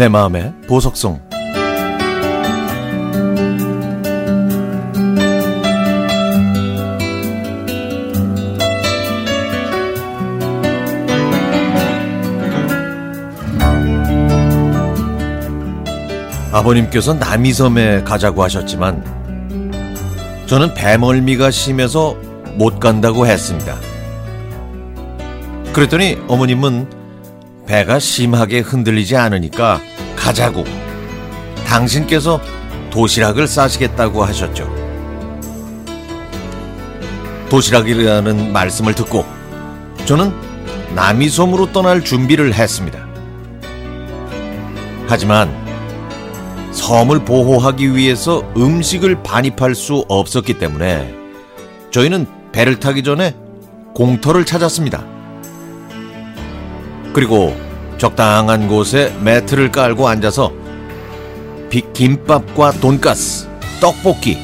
내 마음의 보석성 아버님께서 남이섬에 가자고 하셨지만 저는 배멀미가 심해서 못 간다고 했습니다. 그랬더니 어머님은 배가 심하게 흔들리지 않으니까 가자고 당신께서 도시락을 싸시겠다고 하셨죠. 도시락이라는 말씀을 듣고 저는 남이섬으로 떠날 준비를 했습니다. 하지만 섬을 보호하기 위해서 음식을 반입할 수 없었기 때문에 저희는 배를 타기 전에 공터를 찾았습니다. 그리고 적당한 곳에 매트를 깔고 앉아서 김밥과 돈가스, 떡볶이,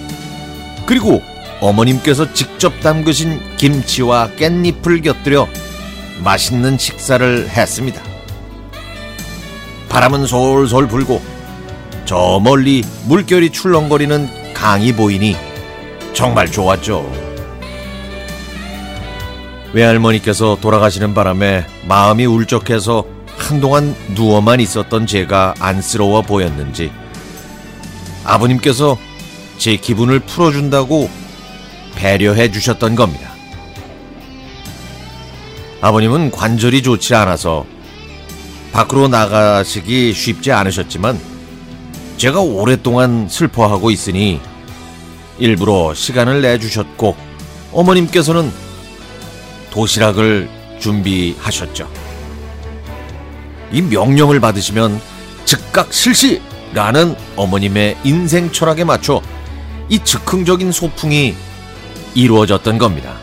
그리고 어머님께서 직접 담그신 김치와 깻잎을 곁들여 맛있는 식사를 했습니다. 바람은 솔솔 불고 저 멀리 물결이 출렁거리는 강이 보이니 정말 좋았죠. 외할머니께서 돌아가시는 바람에 마음이 울적해서 한동안 누워만 있었던 제가 안쓰러워 보였는지 아버님께서 제 기분을 풀어준다고 배려해 주셨던 겁니다. 아버님은 관절이 좋지 않아서 밖으로 나가시기 쉽지 않으셨지만 제가 오랫동안 슬퍼하고 있으니 일부러 시간을 내주셨고 어머님께서는 도시락을 준비하셨죠. 이 명령을 받으시면 즉각 실시라는 어머님의 인생 철학에 맞춰 이 즉흥적인 소풍이 이루어졌던 겁니다.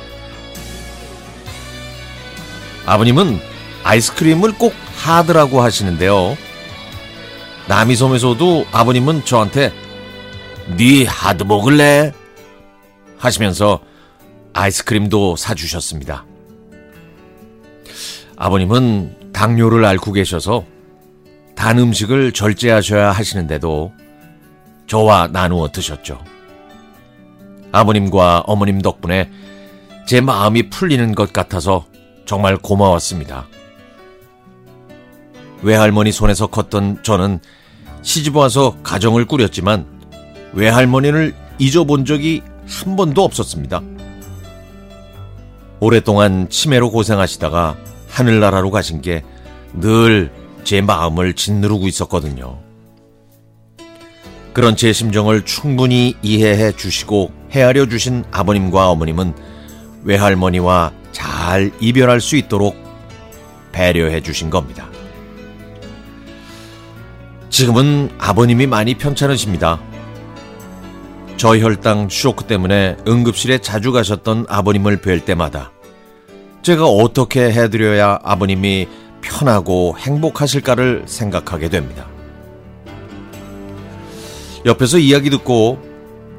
아버님은 아이스크림을 꼭 하드라고 하시는데요. 남이섬에서도 아버님은 저한테 네 하드 먹을래? 하시면서 아이스크림도 사주셨습니다. 아버님은 당뇨를 앓고 계셔서 단 음식을 절제하셔야 하시는데도 저와 나누어 드셨죠. 아버님과 어머님 덕분에 제 마음이 풀리는 것 같아서 정말 고마웠습니다. 외할머니 손에서 컸던 저는 시집 와서 가정을 꾸렸지만 외할머니를 잊어본 적이 한 번도 없었습니다. 오랫동안 치매로 고생하시다가 하늘나라로 가신 게 늘 제 마음을 짓누르고 있었거든요. 그런 제 심정을 충분히 이해해 주시고 헤아려 주신 아버님과 어머님은 외할머니와 잘 이별할 수 있도록 배려해 주신 겁니다. 지금은 아버님이 많이 편찮으십니다. 저혈당 쇼크 때문에 응급실에 자주 가셨던 아버님을 뵐 때마다 제가 어떻게 해드려야 아버님이 편하고 행복하실까를 생각하게 됩니다. 옆에서 이야기 듣고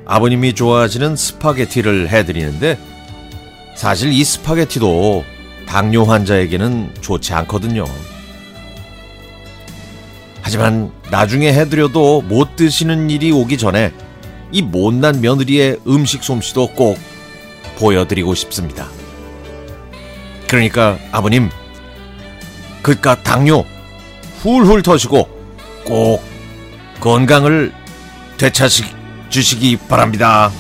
아버님이 좋아하시는 스파게티를 해드리는데 사실 이 스파게티도 당뇨 환자에게는 좋지 않거든요. 하지만 나중에 해드려도 못 드시는 일이 오기 전에 이 못난 며느리의 음식 솜씨도 꼭 보여드리고 싶습니다. 그러니까 아버님 그깟 당뇨 훌훌 터시고 꼭 건강을 되찾으시기 바랍니다.